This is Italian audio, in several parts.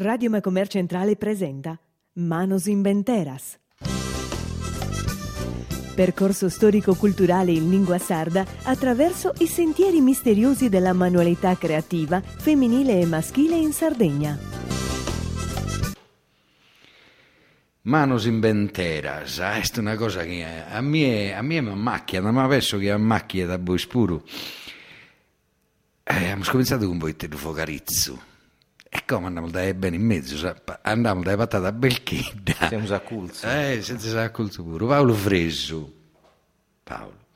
Radio Macomer Centrale presenta Manos Inventeras. Percorso storico-culturale in lingua sarda attraverso i sentieri misteriosi della manualità creativa femminile e maschile in Sardegna. Manos inventeras, ah, è una cosa che a me, a me mi ammacchia, ma penso che ammacchia da voi spuro. Eh, abbiamo cominciato con voi te Focarizzo. E come andiamo da bene in mezzo, andiamo da patata belchida. Siamo acculzi. Eh, senza acculzi pure. Paolo Fresu. Paolo.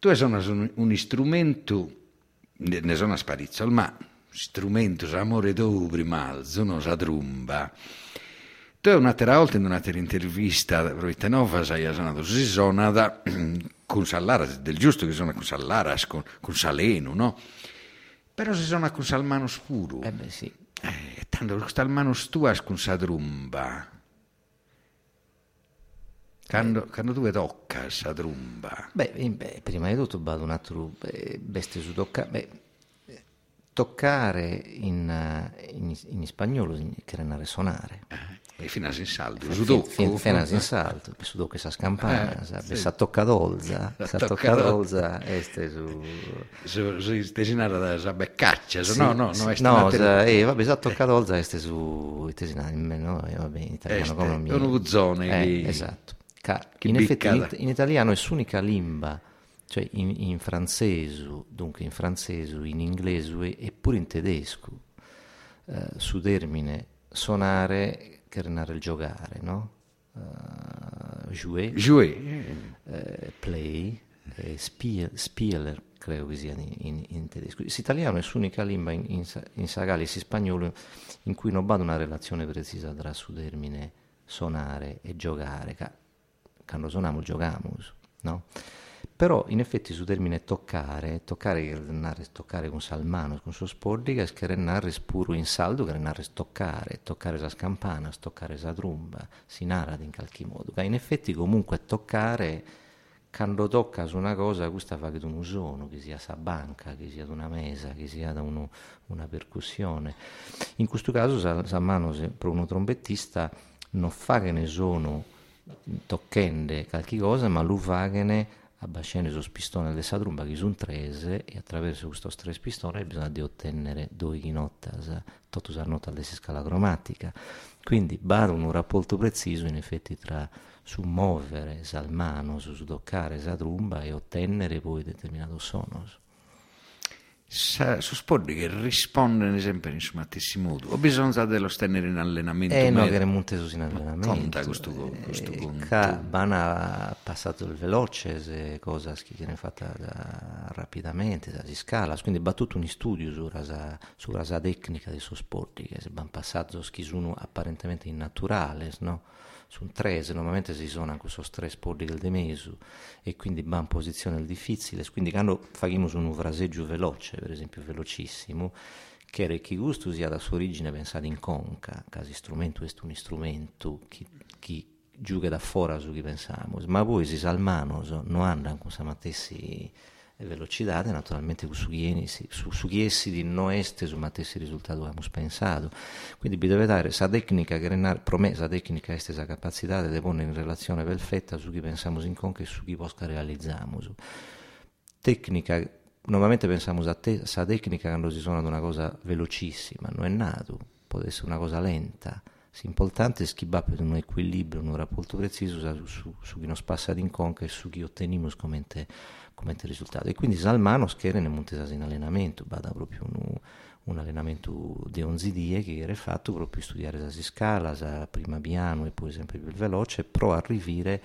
Tu sei un, un strumento, ne sono sparizzo, ma strumento, amore tu prima, sono sa trumba. Tu un'altra volta in un'altra intervista, probabilmente nova, sei sonato si sonata con Sallara, del giusto che sono con Sallara, con, con Saleno, no? Però si sono con Salmano Spuro. Eh beh sì. Eh, tanto Salmano tua con sa trumba. Quando, eh. quando tu tocca sa trumba. Beh, beh, prima di tutto vado un altro bestia su toccare. Beh, toccare in, in, in spagnolo significa suonare. Eh. E fino a in saldo, su docco. Fino a in saldo, su docco sa scampana, eh, sì. sa toccadolza, sa toccadolza, este su... Su, su tesinara da sa beccaccia, sì, no, no, no, no, sa, eh, vabbè, sa toccadolza este su tesinara, no, eh, vabbè, in italiano este, come mi... È un. Eh, di... Esatto. Ca, in effetti in, in, italiano è l'unica lingua, cioè in, in francese, dunque in francese, in inglese e pure in tedesco, eh, su termine suonare che il giocare, no? Uh, jouer, jouer. Uh, play, eh, spiel, spieler, credo che sia in, in, in tedesco. L'italiano è l'unica lingua in, in, in sagale e spagnolo in cui non va una relazione precisa tra su termine suonare e giocare. Quando suoniamo, giochiamo, no? Però in effetti su termine toccare, toccare che renare toccare con salmano, con suo spordica, che renare puro in saldo, che renare toccare, toccare la scampana, toccare la trumba, si narra in qualche modo. Che in effetti comunque toccare, quando tocca su una cosa, questa fa che un suono, che sia sa banca, che sia da una mesa, che sia da uno, una percussione. In questo caso sa, sa mano, per uno trombettista, non fa che ne sono toccende qualche cosa, ma lui fa che ne abbascende su pistone del sadrumba che sono trese e attraverso questo tre pistone bisogna di ottenere due notas tutto usare nota della scala cromatica. Quindi bada un rapporto preciso in effetti tra su muovere salmano su toccare sadrumba e ottenere poi determinato suono Sa, su spordi che rispondono sempre in sumatessi modo o bisogna dello stendere in allenamento eh no che remonte in allenamento conta questo, questo eh, conto. Bana ha passato il veloce cosa che viene fatta da, rapidamente da scala quindi battuto un studio su rasa, su rasa tecnica dei suoi sporti che si vanno passato schisuno apparentemente innaturale no? Su un 3 normalmente si suona con questo stress spordi del demesu e quindi va in posizione difficile. Quindi quando facciamo un fraseggio veloce per esempio velocissimo che era chi gusto sia da sua origine pensato in conca casi strumento è un strumento chi, chi giuga da fuori su chi pensiamo ma poi si salmano non andano con samatessi velocità naturalmente su chi, su, su chi essi di non este su matessi risultato abbiamo pensato. Quindi bisogna dare questa tecnica che renare promessa tecnica è questa capacità di porre in relazione perfetta su chi pensiamo in conca e su chi possa realizziamo tecnica normalmente pensiamo a te, tecnica quando si suona ad una cosa velocissima non è nato può essere una cosa lenta. L'importante è schibare un equilibrio, un rapporto preciso su, su, su chi non passa in conca e su chi otteniamo come come risultato. E quindi Salmano schiera nel Montesasi in allenamento, vada proprio un, un allenamento di 11 die che era fatto proprio per studiare la scala, la prima piano e poi sempre più veloce, pro arrivare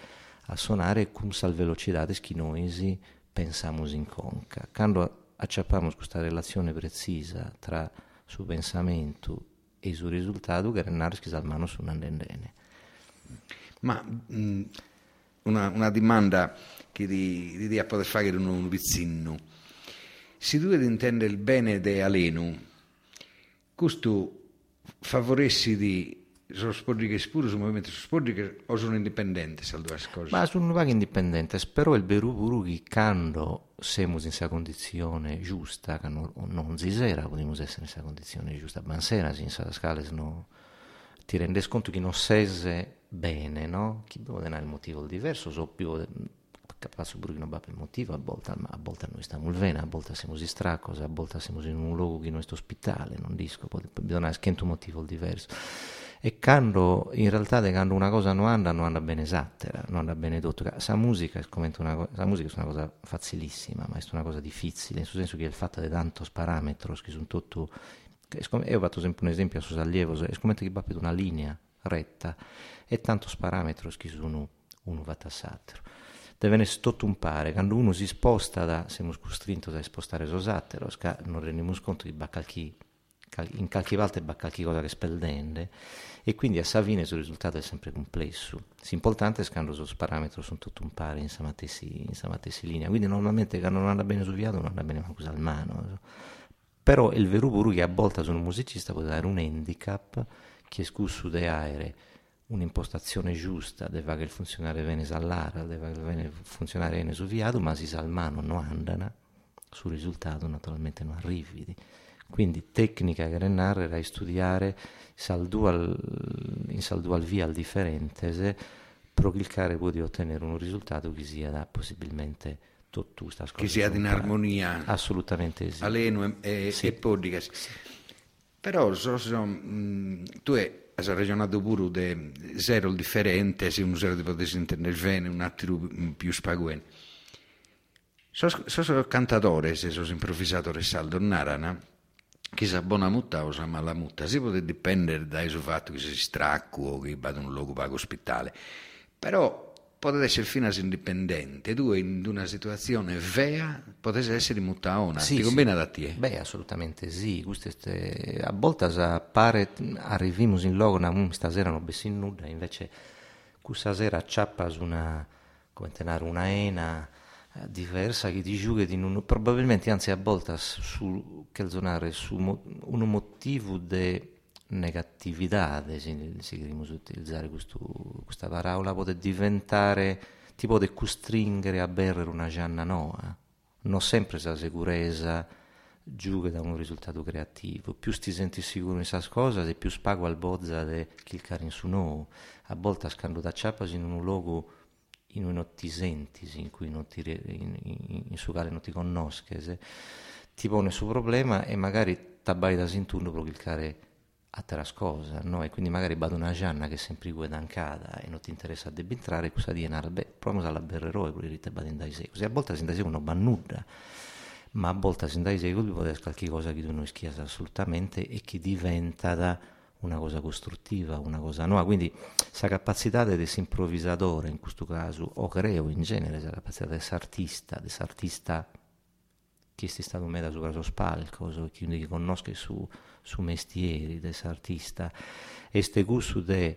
a suonare con sal velocità che noi pensiamo in conca. Quando acciappiamo questa relazione precisa tra suo pensamento e il suo risultato, che renare che Salmano su un andendene. Ma mh, una, una domanda che ti, ti dia poter fare un, un pizzino. Se tu intendi il bene di Alenu, questo favoressi di sono spordi che pure sono movimenti che o sono indipendenti se due cose ma sono vaghi indipendenti però il beru puru che quando siamo in questa condizione giusta non, non si sera possiamo essere in questa condizione giusta ma sera in questa scala no, ti rendi conto che non sei bene no? chi può dare il motivo diverso? So più capace non va per motivo a volte, a volte noi stiamo bene a volte siamo in stracos a volte siamo in un luogo che non è ospitale non disco bisogna schiento un motivo diverso. E quando in realtà quando una cosa non anda non anda bene esatta non anda bene tutto. La musica è una, musica è una cosa facilissima ma è una cosa difficile nel senso che il fatto di tanti parametri che sono tutto io ho fatto sempre un esempio a Susallievo è come che per una linea retta. E tanti parametri che sono uno va tassato deve tutto un pare quando uno si sposta da siamo costretti a spostare sosattero non rendiamo conto di baccalchi in qualche volta è qualche cosa che speldende. E quindi a Savine il risultato è sempre complesso. L'importante è che i parametri sono tutto un pari in samatessi linea, quindi normalmente quando non anda bene sul viato non anda bene manco al mano. Però il vero che a volte sono un musicista può dare un handicap che è scusso di aerei un'impostazione giusta deve che funzionare bene all'ara, deve funzionare bene sul viato, ma si sa al mano non andano, sul risultato naturalmente non arrivi. Quindi tecnica che narra è studiare saldual, in saldual via al differente per cliccare può ottenere un risultato che sia da possibilmente tutto sta che sia in armonia assolutamente sì aleno e, sì. e podica sì. Però so, so, mh, tu hai ragionato pure di zero differente se un zero poter intendere bene un altro più spaguene. Sono so, so cantatore se sono improvvisatore saldo narana chissà buona mutta o sa mala mutta, si può dipendere dal fatto che si stracco o che vada in un luogo pago ospitale, però potete essere fino a indipendente, tu in una situazione vera potete essere mutaona, sì, ti conviene sì. da te? Beh, assolutamente sì, Queste, a volte pare arriviamo in luogo, una stasera non bessin nuda, invece questa sera acciappa su una, come tenere una ena, diversa che ti giuga di non, probabilmente anzi a volte su calzonare su mo, un motivo di negatività se, se dobbiamo utilizzare questo, questa parola può diventare tipo di costringere a bere una gianna noa. Non sempre la sicurezza giuga da un risultato creativo. Più ti senti sicuro in questa cosa più spago al bozza di cliccare in su no a volte scando da ciappas in un luogo in un ti senti, in cui non ti, in, in, in su quale non ti conosci, ti pone su problema e magari tabai da sinturno per cliccare a terra cosa, no? E quindi magari vado una gianna che è sempre guadancata e non ti interessa addebitrare, cosa di enare, beh, proviamo alla berrero e poi te vado in dai Così a volte si indai non bannuda, ma a volte si indai secoli può essere cosa che tu non schiasa assolutamente e che diventa da una cosa costruttiva, una cosa nuova. Quindi questa capacità di improvvisatore in questo caso, o creo in genere, questa capacità di artista, di artista che è stato messo su questo spalco, quindi che conosce su, su mestieri, di artista, e questo gusto di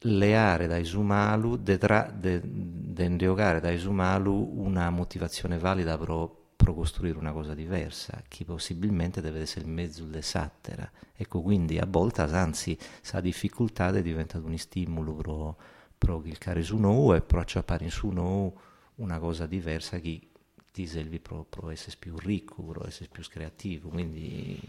leare dai sumalu, di indiogare dai sumalu una motivazione valida per per costruire una cosa diversa, che possibilmente deve essere il mezzo dell'esattera. Ecco, quindi a volte, anzi, sa difficoltà è diventato un stimolo per, per cliccare su no e per acciappare su no una cosa diversa che ti serve per essere più ricco, essere più creativo, quindi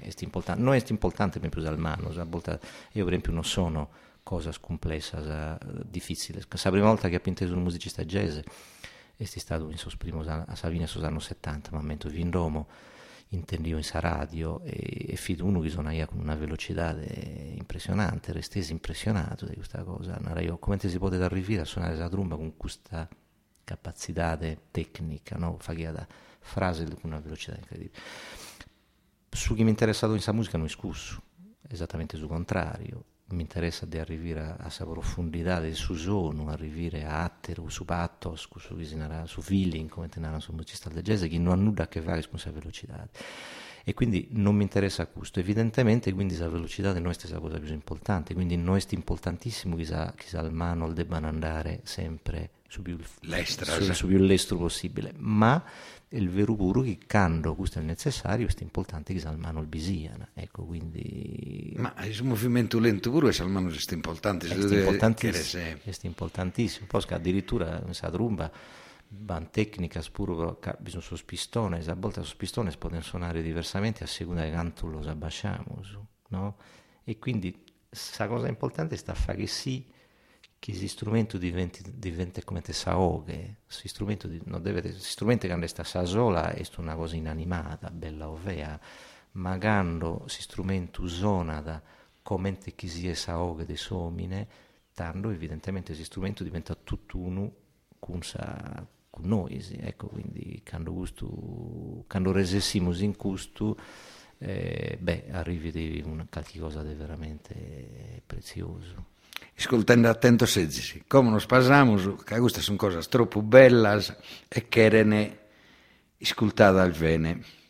è importante. Non è importante per più dal mano, io per esempio non sono cosa complessa, difficile. La prima volta che ho inteso un musicista jazz è stato in sos primos a Savina sos anni 70, ma mentre vi in Roma intendio in sa radio e, e fido uno che suonava con una velocità impressionante, restesi impressionato di questa cosa. Io, come si può arrivare a suonare la tromba con questa capacità tecnica, no? da frase con una velocità incredibile. Su chi mi è interessato in questa musica non è scusso, esattamente sul contrario mi interessa di arrivare a, questa profondità del suo sono, arrivare a attero, su pathos, su, su feeling, come tenere su musicista del jazz, che non ha nulla a che fare con questa velocità. E quindi non mi interessa questo. Evidentemente, quindi, la velocità non è la cosa più importante, quindi non è importantissimo che, sa, che sa al manual debbano andare sempre su più, su, su più l'estro possibile, ma il vero puro che quando questo è necessario è importante che sa al manual bisiana. Ecco, quindi Ma il movimento lento pure è almeno è importante. È importantissimo, è importantissimo. Poi addirittura in Sadrumba ban tecnica pure bisogna su spistone, a volte su spistone si possono suonare diversamente a seconda di quanto lo abbasciamo, no? E quindi la cosa importante sta a fare che sì che gli strumenti diventino come te saoghe, si strumento non deve, strumento che sta sola è una cosa inanimata, bella ovvea, ma quando si strumento suona come te chi si è saoghe de somine, tanto evidentemente questo strumento diventa tutt'uno con, sa, con noi, ecco, quindi quando, gusto, quando resessimo in gusto, eh, beh, arrivi a qualcosa di veramente prezioso ascoltando attento sedzisi, come nos pasamos, che queste sono cose troppo belle e che erano ascoltate al bene.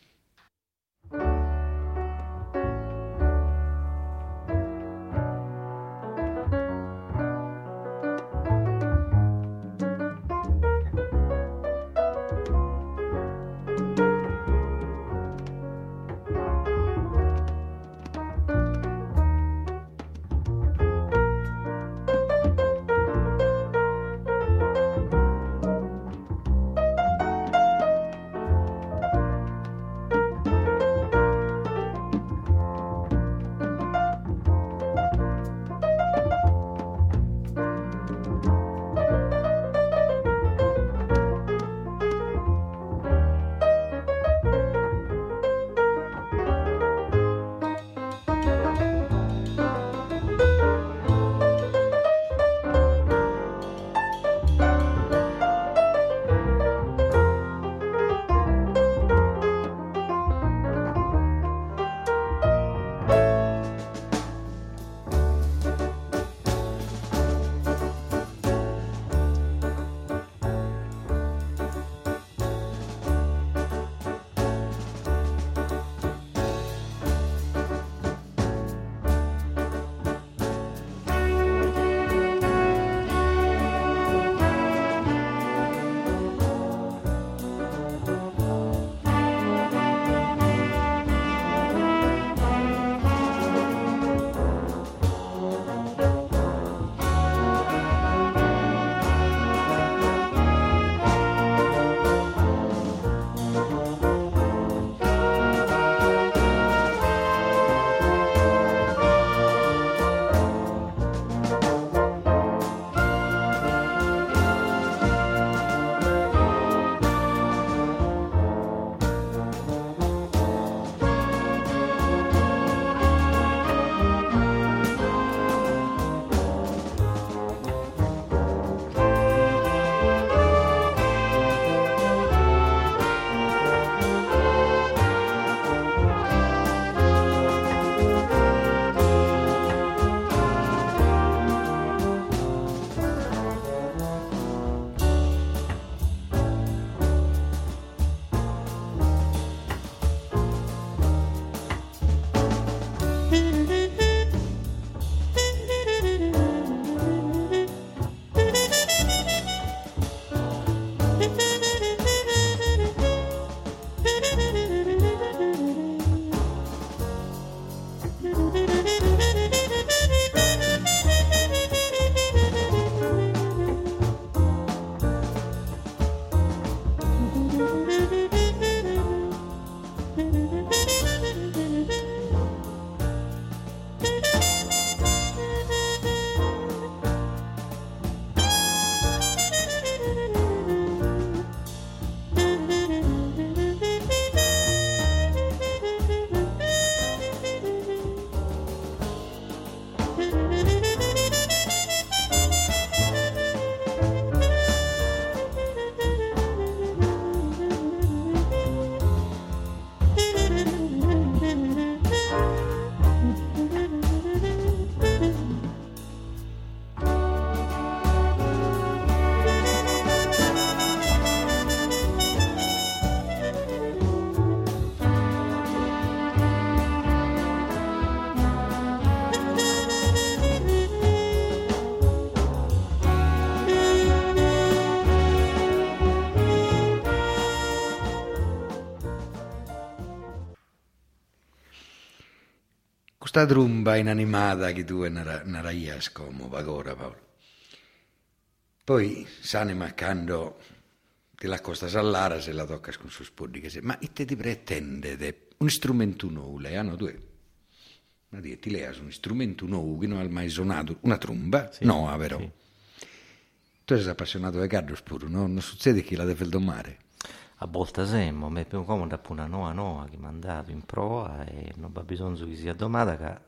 Questa trumba inanimata che tu naraias come agora Paolo. Poi s'anima accanto ti la costa sallara se la tocca con suo spoddi che se ma ite ti pretende un strumento nuovo hanno due ma dire, ti lei un strumento nuovo che non ha mai suonato una tromba sì, no vero sì. tu sei appassionato di Carlos pure no? non succede che la deve domare a volte semmo, mi è più comodo una noa noa che mandato in prova e non ha bisogno che sia domanda che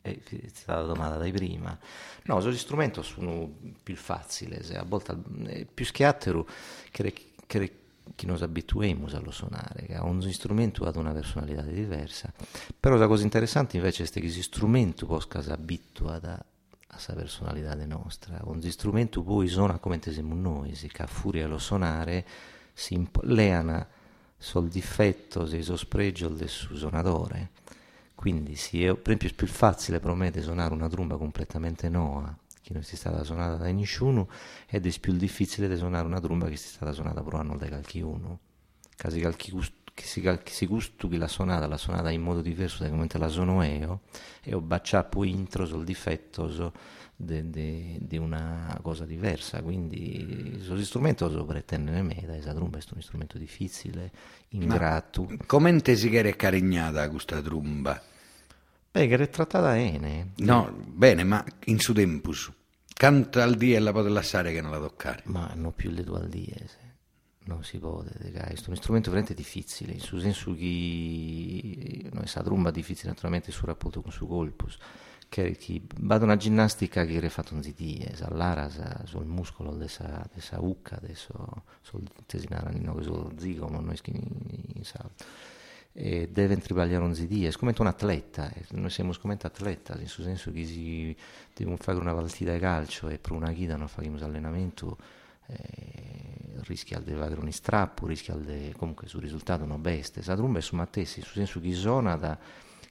è stata domanda dai prima. No, gli strumenti sono più facili, a volte è più schiattero che, che, che noi abituiamo a suonare, che ogni strumento ha una personalità diversa. Però la cosa interessante invece è che questo strumento possa abitua a questa personalità nostra. Ogni strumento poi suona come siamo noi, che a furia lo suonare si leana sul difetto del sospregio del suonatore. Quindi sì, è, per esempio è più facile per me suonare una tromba completamente nuova che non sia stata suonata da nessuno ed è più difficile di suonare una tromba che sia stata suonata per anno da qualcuno. Casi calchi che si, che si gusto che la suonata, la suonata in modo diverso da come la suono io e ho baciato intro sul difetto di una cosa diversa, quindi questo strumento lo pretende me, da esa tromba è un strumento difficile, ingrato. Come te si è carignata questa tromba? Beh, che è trattata bene. No, bene, ma in su tempus. Canta al dia e la può lasciare che non la toccare. Ma non più le due al dia, non si può, è un strumento veramente difficile, in senso che non è tromba difficile naturalmente sul rapporto con il suo colpo che, che vado una ginnastica che è fatto un zidie, sallara sul muscolo dessa ucca, sul tesinara che sul zigomo, noi schini sal. E deve tribagliare un zidie, è come un atleta, noi siamo come atleta, nel senso che si deve fare una partita di calcio e per una guida non facciamo allenamento, eh, rischia di avere un strappo, rischia di comunque sul risultato non beste. Sa è su Mattessi, nel senso che zona da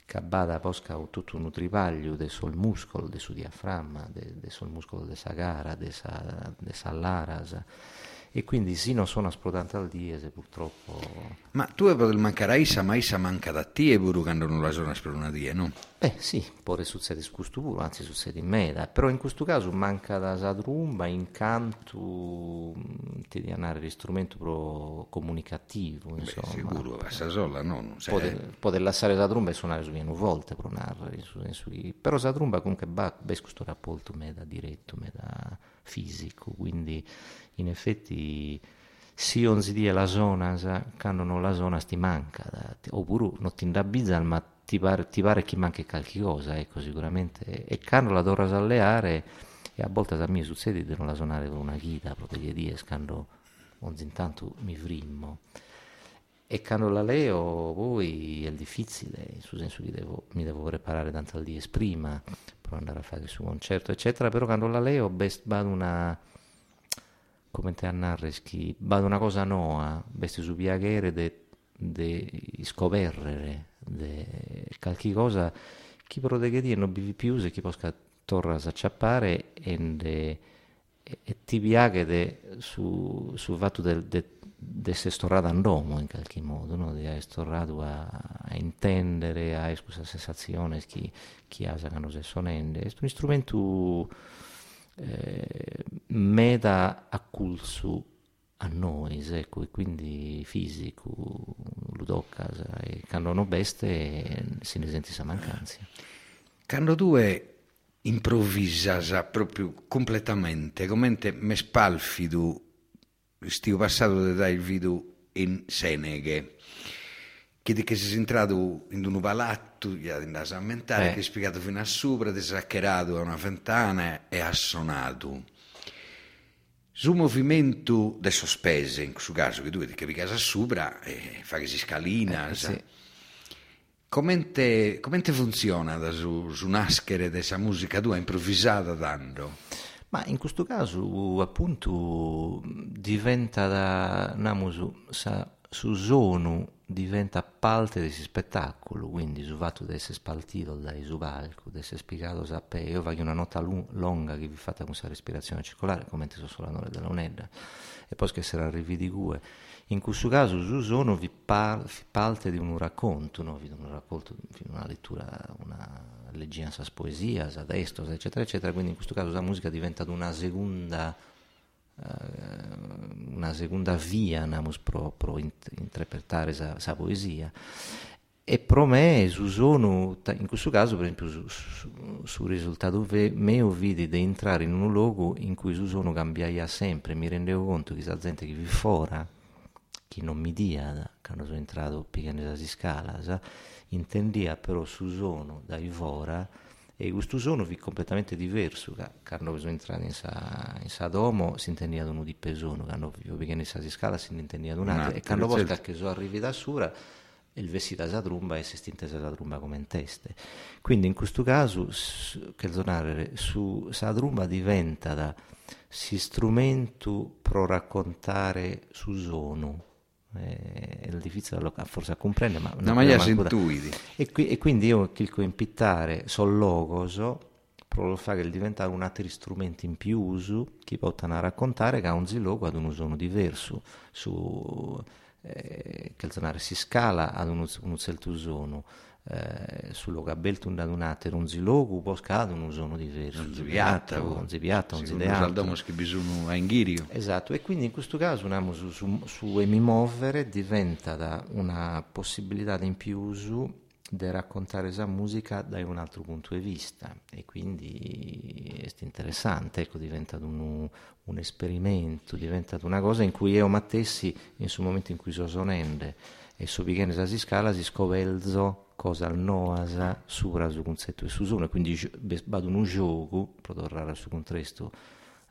cabada posca tutto un tripaglio del sul muscolo, del suo diaframma, del sul muscolo della gara, della laras e quindi sì non sono sprodante al diese purtroppo ma tu hai potuto mancare a Issa ma Issa manca da te e pure quando non la sono una die no? eh sì può succedere in questo pure anzi succede in me però in questo caso manca da sadrumba incanto ti di andare l'istrumento pro comunicativo insomma Beh, sicuro a sola no? può, può lasciare sadrumba e suonare su viene volte pro narrare però sadrumba comunque va questo rapporto me da diretto me da fisico quindi in effetti se non si dice la zona, quando non la zona ti manca, oppure non ti indabbizzano, ma ti pare, ti pare che manchi qualche cosa, ecco sicuramente. E quando la dovrà alleare, e a volte a me succede di non la suonare con una ghida, proprio di dire, quando ogni intanto mi frimmo. E quando la leo poi è difficile, nel senso che devo, mi devo preparare tanto al di prima per andare a fare il suo concerto, eccetera, però quando la leo vado una come te annarreschi, vado una cosa noa, vesti su piacere de, de de qualche cosa chi protegge di non vivi più se chi possa tornare a acciappare e, e, e ti piace su, sul fatto del de, di essere storrato andomo in qualche modo, no? essere storrato a, a, intendere, a questa sensazione che chi ha non si sonende. È un strumento eh, meta acculsu a noi, ecco, e quindi fisico, ludocas e quando non beste si ne sente sa mancanza. Quando tu improvvisas proprio completamente, come me spalfido, stiu passato da dai video in Seneghe, che, che si è entrato in un palatto, gli ha andato a mentare, eh. che è spiegato fino a sopra, ti saccherato a una fontana e ha suonato. Sul movimento de sospese, in questo caso, che tu vedi che vi casa sopra e fa che si scalina, eh, sì. come, funziona da su, su naschere questa musica tua improvvisata tanto? Ma in questo caso appunto diventa da Namusu sa su zonu diventa parte di spettacolo, quindi su fatto di essere spaltito dai su palco, di essere spiegato a io voglio una nota lunga che vi fate con questa respirazione circolare, come ti so sulla notte della unedda, e poi che sarà arrivi di gue. In questo caso su sono vi, par, parte di un racconto, no? vi un racconto, una lettura, una leggianza poesia, a destos, eccetera, eccetera, quindi in questo caso la musica diventa una seconda eh, una seconda via namus pro, pro interpretare questa poesia. E per me sono, in questo caso per esempio sul su, su risultato mio vidi di entrare in un luogo in cui su sono cambiaia sempre. Mi rendevo conto che la gente che vi fuori chi non mi dia quando sono entrato piccando nella scala intendia però su sono da fora e questo sono è completamente diverso quando sono entrato in sa, in sa domo si intendeva uno di pesono quando io in sa scala si intendeva un altro e quando certo. che sono arrivi da sura il vestito sa trumba e si stintesa sa trumba come in teste quindi in questo caso che suonare su sa trumba diventa da si strumento pro raccontare su sono è difficile forse a comprendere ma, no, ma io intuiti e, qui, e, quindi io clicco in pittare sul logoso provo a fare che diventa un altro strumento in più uso che possono raccontare che ha un zilogo ad un uso diverso. Su eh, che il si scala ad un, un certo uso eh, un un un zilogu poscado un usono diverso un ziviata un ziviata un ziviata un che bisogna a inghirio esatto e quindi in questo caso andiamo su, su, su emimovere diventa da una possibilità in più uso di raccontare questa musica da un altro punto di vista. E quindi è interessante, ecco, diventa un, un esperimento, diventa una cosa in cui io Mattessi, in sul momento in cui sono sonende. E su Pichene si scala si scovelzo cosa al noasa sura su concetto e su zona, quindi vado un gioco, per tornare sul contesto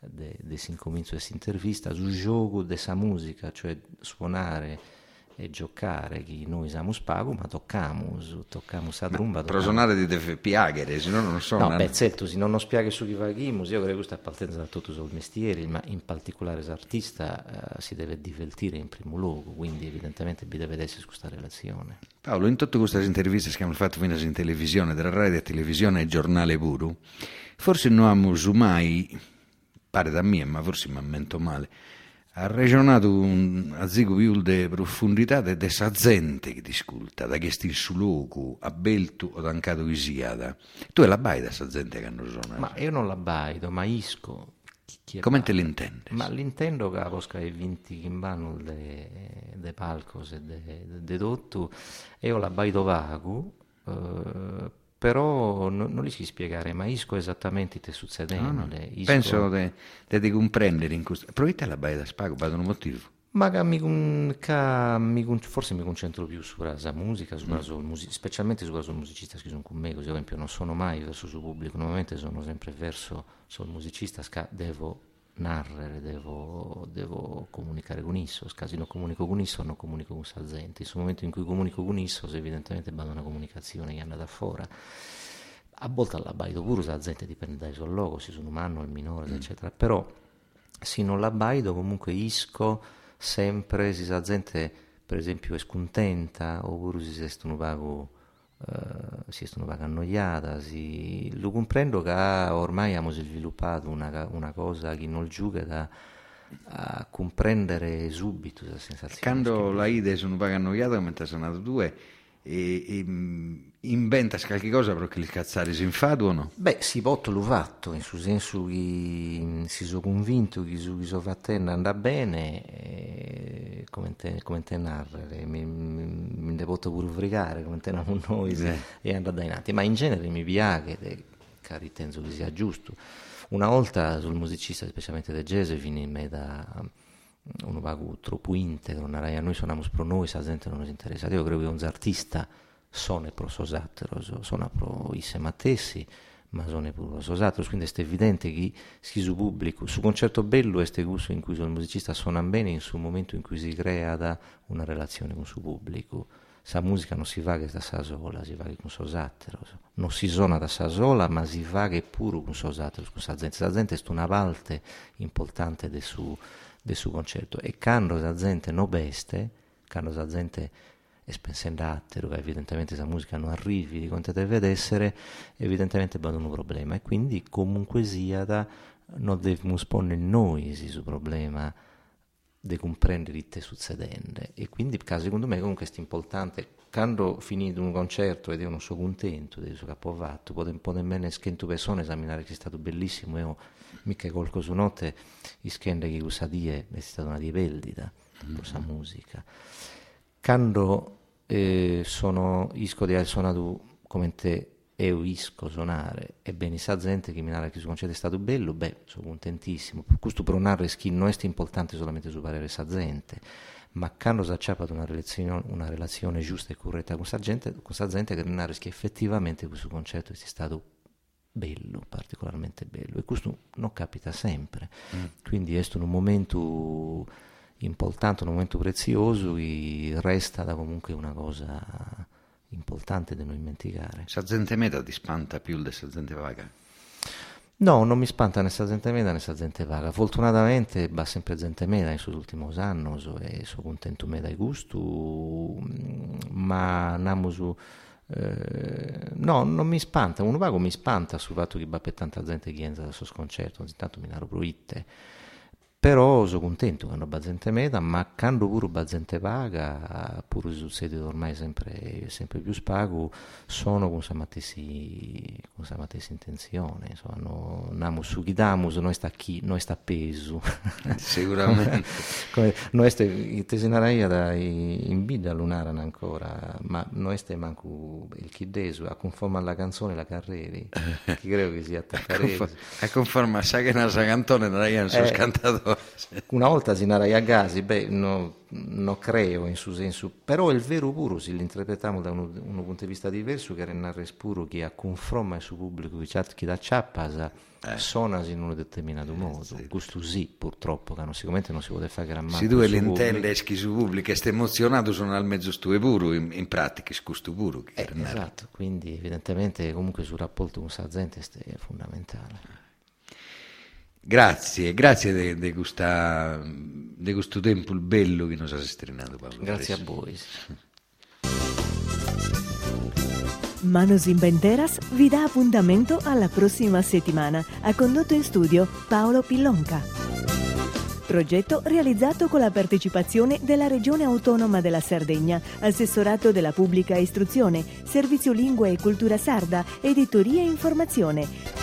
de, de si incomincio questa intervista, su gioco della musica, cioè suonare e giocare che noi siamo spago ma tocchiamo tocchiamo sa tromba però suonare di deve piaghere se no non so no beh certo se non spiaghe su chi vaghimus io credo che questa appartenenza da tutto sul mestiere ma in particolare l'artista eh, si deve divertire in primo luogo quindi evidentemente vi deve essere questa relazione. Paolo in tutte queste interviste che abbiamo fatto fino in televisione della radio televisione e giornale puro forse non abbiamo mai pare da me ma forse mi ammento male ha ragionato un, a zigo più di profondità di questa gente che ti ascolta, da che sti su luogo, a belto o tancato di siada. Tu la bai da questa gente che hanno suonato? Ma io non la baido, ma isco. Come te l'intende? Ma l'intendo che la posca è vinti in mano de, palcos e de, de, e io la baido vago, eh, però non, non li si spiegare, ma isco esattamente che succede. No, no. Isco... Penso di comprendere in questo... Provate la Baia da Spago, per un motivo. Ma mi, ca, mi, forse mi concentro più sulla musica, sulla mm. music, specialmente sulla musicista che sono con me, così ad esempio non sono mai verso il pubblico, normalmente sono sempre verso sul musicista, devo narrare, devo, devo, comunicare con isso, se non comunico con isso non comunico con Salzenti, sul momento in cui comunico con isso evidentemente vado una comunicazione che anda da fuori, a volte alla baido pure Salzenti dipende dai suoi logo, se sono umano, il minore, mm. eccetera, però se non la baido comunque isco sempre, se la gente per esempio è scontenta oppure si stanno pago Uh, si sono annoiata, si... lo comprendo che ormai abbiamo sviluppato una, una cosa che non giuga da a comprendere subito la sensazione. Quando la ide sono annoiata, mentre sono andato due, e, e inventa qualche cosa perché il cazzare si infado o no? Beh, si può l'ho fatto, in suo senso che si sono convinto che su sono fatto andrà bene, e, come, te, come te narrare, mi, mi, mi devo pure fregare come te con noi eh. e andare in avanti, ma in genere mi piace, che ritengo che sia giusto. Una volta sul musicista, specialmente del jazz, me da uno vago troppo integro, a noi suoniamo pro noi, sa gente non ci interessa. Io credo che un artista sono pro sosatero, sono pro isse matessi, ma sono pro sosatero, quindi è evidente che si su pubblico, su concerto bello è gusto in cui il musicista suona bene in su momento in cui si crea una relazione con il suo pubblico. Sa musica non si va che da sa sola, si va che con sosatero. Non si suona da sa sola, ma si va che pure con sosatero, con sa gente. La gente è una parte importante del suo del suo concerto e quando la gente non beste quando la gente è spensando attero, evidentemente questa musica non arrivi di quanto deve essere, evidentemente è un problema e quindi comunque sia non dobbiamo sponnere noi su problema di comprendere il che succedendo e quindi secondo me comunque è importante quando finito un concerto ed io non sono contento quello che ho fatto potrei bene schento persone esaminare che è stato bellissimo io mica colco su notte i schende che questa die è stata una die bellida mm-hmm. questa musica quando eh, sono isco di suonato come te io isco suonare. E bene sa gente che mi narra che su concerto è stato bello? Beh sono contentissimo. Questo per un che non è importante solamente su parere sa gente. Ma quando si acciappa una relazione, una relazione giusta e corretta con questa gente, con questa gente che narra che effettivamente questo concerto è stato bello, particolarmente bello. E questo non capita sempre. Mm. quindi è un momento importante, un momento prezioso e resta da comunque una cosa importante da non dimenticare. Sa gente meta ti spanta più di sa gente vaga? No, non mi spanta né sta gente meda né sta gente vaga. Fortunatamente va sempre gente meda in questi ultimi anni e sono contento me dai gusti, ma andiamo su... Eh, no, non mi spanta, un vago mi spanta sul fatto che va per tanta gente che entra dal suo sconcerto, intanto mi naro proitte però sono contento quando gente meda, ma quando pure gente paga, pure se succede ormai sempre, sempre più spago, sono con questa stessa intenzione, insomma, no, namo su chidamus, noi sta chi, noi sta peso. Sicuramente. Come, noi ste, te se da in vita lunare ancora, ma noi stiamo manco il chidesu, a conforma alla canzone la carriera, che credo che sia attaccare. A conforma, sa che una cantone non è un suo scantatore. Una volta si narai a gasi, beh, non no creo in suo senso, però il vero puro, se l'interpretiamo da uno, uno, punto di vista diverso, che narra puro che confronto il suo pubblico che da ciappa eh. suona in un determinato eh, modo. Sì. Questo sì, purtroppo, che non, sicuramente non si può fare gran male. Se tu l'intende che su pubblico e emozionato, sono al mezzo stue puro, in, in pratica, questo puro. Eh, esatto, quindi evidentemente comunque sul rapporto con la gente è fondamentale. Grazie, grazie di questo tempo bello che ci ha strenato Paolo. Grazie a voi. Manos Inventeras vi dà appuntamento alla prossima settimana. Ha condotto in studio Paolo Pillonca. Progetto realizzato con la partecipazione della Regione Autonoma della Sardegna, Assessorato della Pubblica Istruzione, Servizio Lingua e Cultura Sarda, Editoria e Informazione